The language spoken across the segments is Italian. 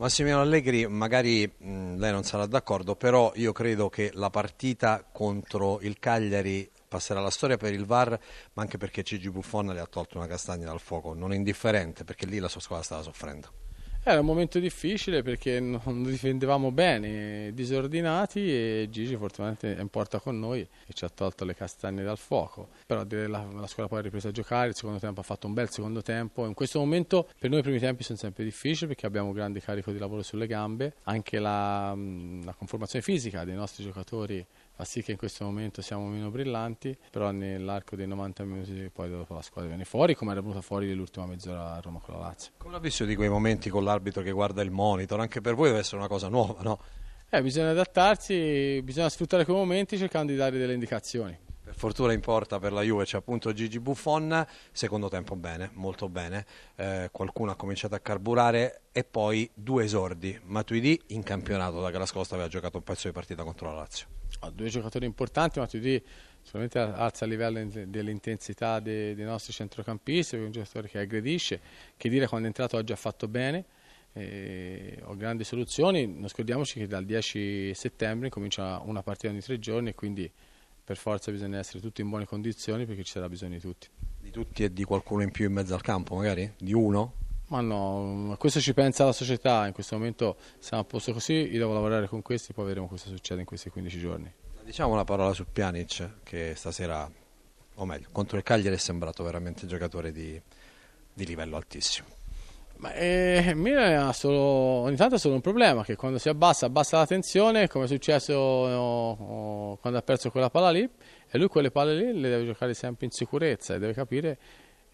Massimiliano Allegri, magari mh, lei non sarà d'accordo, però io credo che la partita contro il Cagliari passerà la storia per il VAR, ma anche perché Gigi Buffon le ha tolto una castagna dal fuoco, non indifferente, perché lì la sua squadra stava soffrendo. Era un momento difficile perché non difendevamo bene, disordinati e Gigi fortunatamente è in porta con noi e ci ha tolto le castagne dal fuoco. Però la, la squadra poi ha ripreso a giocare, il secondo tempo ha fatto un bel secondo tempo. In questo momento per noi i primi tempi sono sempre difficili perché abbiamo un grande carico di lavoro sulle gambe, anche la, la conformazione fisica dei nostri giocatori fa sì che in questo momento siamo meno brillanti, però nell'arco dei 90 minuti poi dopo la squadra viene fuori, come era venuta fuori l'ultima mezz'ora a Roma con la Lazio. Come l'ha visto di quei momenti con l'arbitro che guarda il monitor? Anche per voi deve essere una cosa nuova, no? Eh, bisogna adattarsi, bisogna sfruttare quei momenti cercando di dare delle indicazioni. Per fortuna in porta per la Juve c'è appunto Gigi Buffon, secondo tempo bene, molto bene, eh, qualcuno ha cominciato a carburare e poi due esordi, Matuidi in campionato da Galascosta aveva giocato un pezzo di partita contro la Lazio. Ha due giocatori importanti, Matuidi sicuramente alza il livello dell'intensità dei, dei nostri centrocampisti, è un giocatore che aggredisce, che dire quando è entrato oggi ha fatto bene, eh, ho grandi soluzioni, non scordiamoci che dal 10 settembre comincia una partita ogni tre giorni e quindi per forza bisogna essere tutti in buone condizioni perché ci sarà bisogno di tutti. Di tutti e di qualcuno in più in mezzo al campo magari? Di uno? Ma no, a questo ci pensa la società, in questo momento siamo a posto così, io devo lavorare con questi, poi vedremo cosa succede in questi 15 giorni. Diciamo una parola su Pjanic che stasera, o meglio, contro il Cagliari è sembrato veramente giocatore di, di livello altissimo. Ma eh, Milan ha solo, ogni tanto è solo un problema che quando si abbassa, abbassa la tensione, come è successo oh, oh, quando ha perso quella palla lì, e lui quelle palle lì le deve giocare sempre in sicurezza e deve capire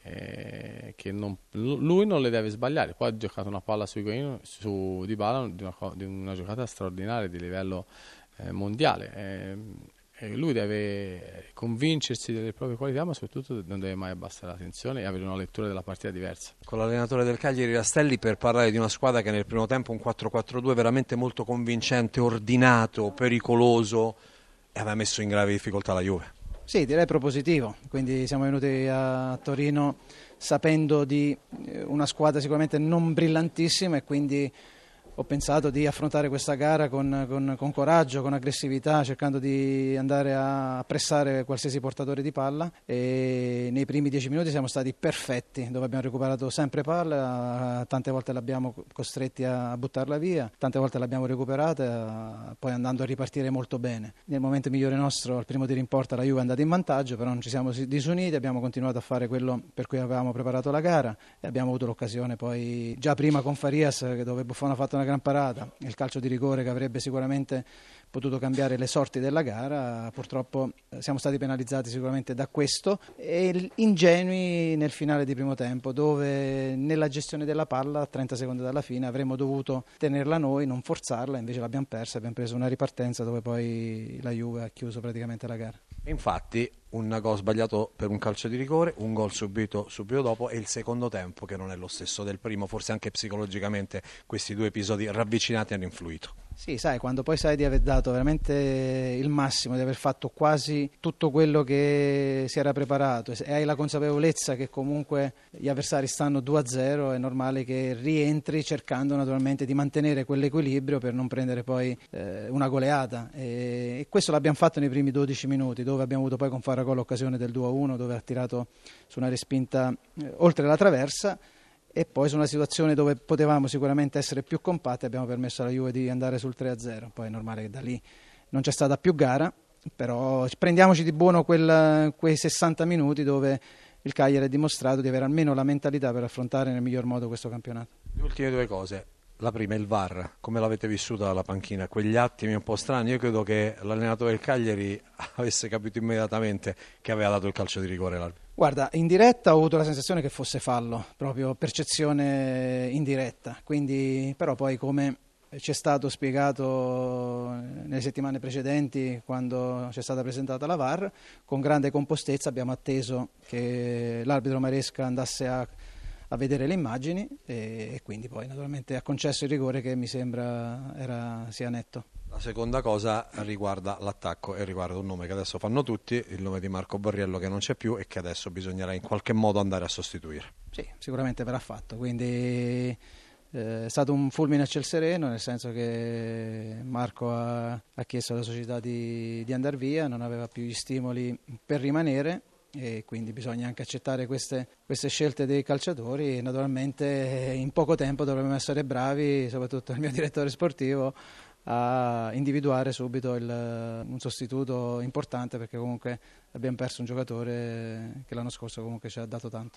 eh, che non, lui non le deve sbagliare. Poi ha giocato una palla su, su Di Bala di una, di una giocata straordinaria di livello eh, mondiale. Eh, lui deve convincersi delle proprie qualità, ma soprattutto non deve mai abbassare la tensione e avere una lettura della partita diversa. Con l'allenatore del Cagliari Rastelli per parlare di una squadra che nel primo tempo un 4-4-2 veramente molto convincente, ordinato, pericoloso e aveva messo in grave difficoltà la Juve. Sì, direi propositivo, quindi siamo venuti a Torino sapendo di eh, una squadra sicuramente non brillantissima e quindi ho pensato di affrontare questa gara con, con, con, coraggio, con aggressività, cercando di andare a pressare qualsiasi portatore di palla e nei primi dieci minuti siamo stati perfetti, dove abbiamo recuperato sempre palla, tante volte l'abbiamo costretti a buttarla via, tante volte l'abbiamo recuperata, poi andando a ripartire molto bene. Nel momento migliore nostro, al primo tiro in porta, la Juve è andata in vantaggio, però non ci siamo disuniti, abbiamo continuato a fare quello per cui avevamo preparato la gara e abbiamo avuto l'occasione poi già prima con Farias, dove Buffon ha fatto una gran parata, il calcio di rigore che avrebbe sicuramente potuto cambiare le sorti della gara, purtroppo eh, siamo stati penalizzati sicuramente da questo e ingenui nel finale di primo tempo dove nella gestione della palla a 30 secondi dalla fine avremmo dovuto tenerla noi, non forzarla, invece l'abbiamo persa, abbiamo preso una ripartenza dove poi la Juve ha chiuso praticamente la gara. Infatti un gol sbagliato per un calcio di rigore, un gol subito subito dopo e il secondo tempo che non è lo stesso del primo, forse anche psicologicamente questi due episodi ravvicinati hanno influito. Sì, sai, quando poi sai di aver dato veramente il massimo, di aver fatto quasi tutto quello che si era preparato e hai la consapevolezza che comunque gli avversari stanno 2-0, è normale che rientri cercando naturalmente di mantenere quell'equilibrio per non prendere poi eh, una goleata. E, e, questo l'abbiamo fatto nei primi 12 minuti, dove abbiamo avuto poi con Faragò l'occasione del 2-1, dove ha tirato su una respinta eh, oltre la traversa e poi su una situazione dove potevamo sicuramente essere più compatti abbiamo permesso alla Juve di andare sul 3-0, poi è normale che da lì non c'è stata più gara, però prendiamoci di buono quel, quei 60 minuti dove il Cagliari ha dimostrato di avere almeno la mentalità per affrontare nel miglior modo questo campionato. Le ultime due cose, la prima è il VAR, come l'avete vissuta dalla panchina? Quegli attimi un po' strani, io credo che l'allenatore del Cagliari avesse capito immediatamente che aveva dato il calcio di rigore l'arbitro. Guarda, in diretta ho avuto la sensazione che fosse fallo, proprio percezione in diretta, quindi però poi come ci è stato spiegato nelle settimane precedenti quando c'è stata presentata la VAR, con grande compostezza abbiamo atteso che l'arbitro Maresca andasse a, a vedere le immagini e, e, quindi poi naturalmente ha concesso il rigore che mi sembra era, sia netto. La seconda cosa riguarda l'attacco e riguarda un nome che adesso fanno tutti, il nome di Marco Borriello che non c'è più e che adesso bisognerà in qualche modo andare a sostituire. Sì, sicuramente verrà fatto, quindi Eh, è stato un fulmine a ciel sereno, nel senso che Marco ha, ha chiesto alla società di, di andare via, non aveva più gli stimoli per rimanere e quindi bisogna anche accettare queste, queste, scelte dei calciatori e naturalmente in poco tempo dovremmo essere bravi, soprattutto il mio direttore sportivo, a individuare subito il, un sostituto importante perché comunque abbiamo perso un giocatore che l'anno scorso comunque ci ha dato tanto.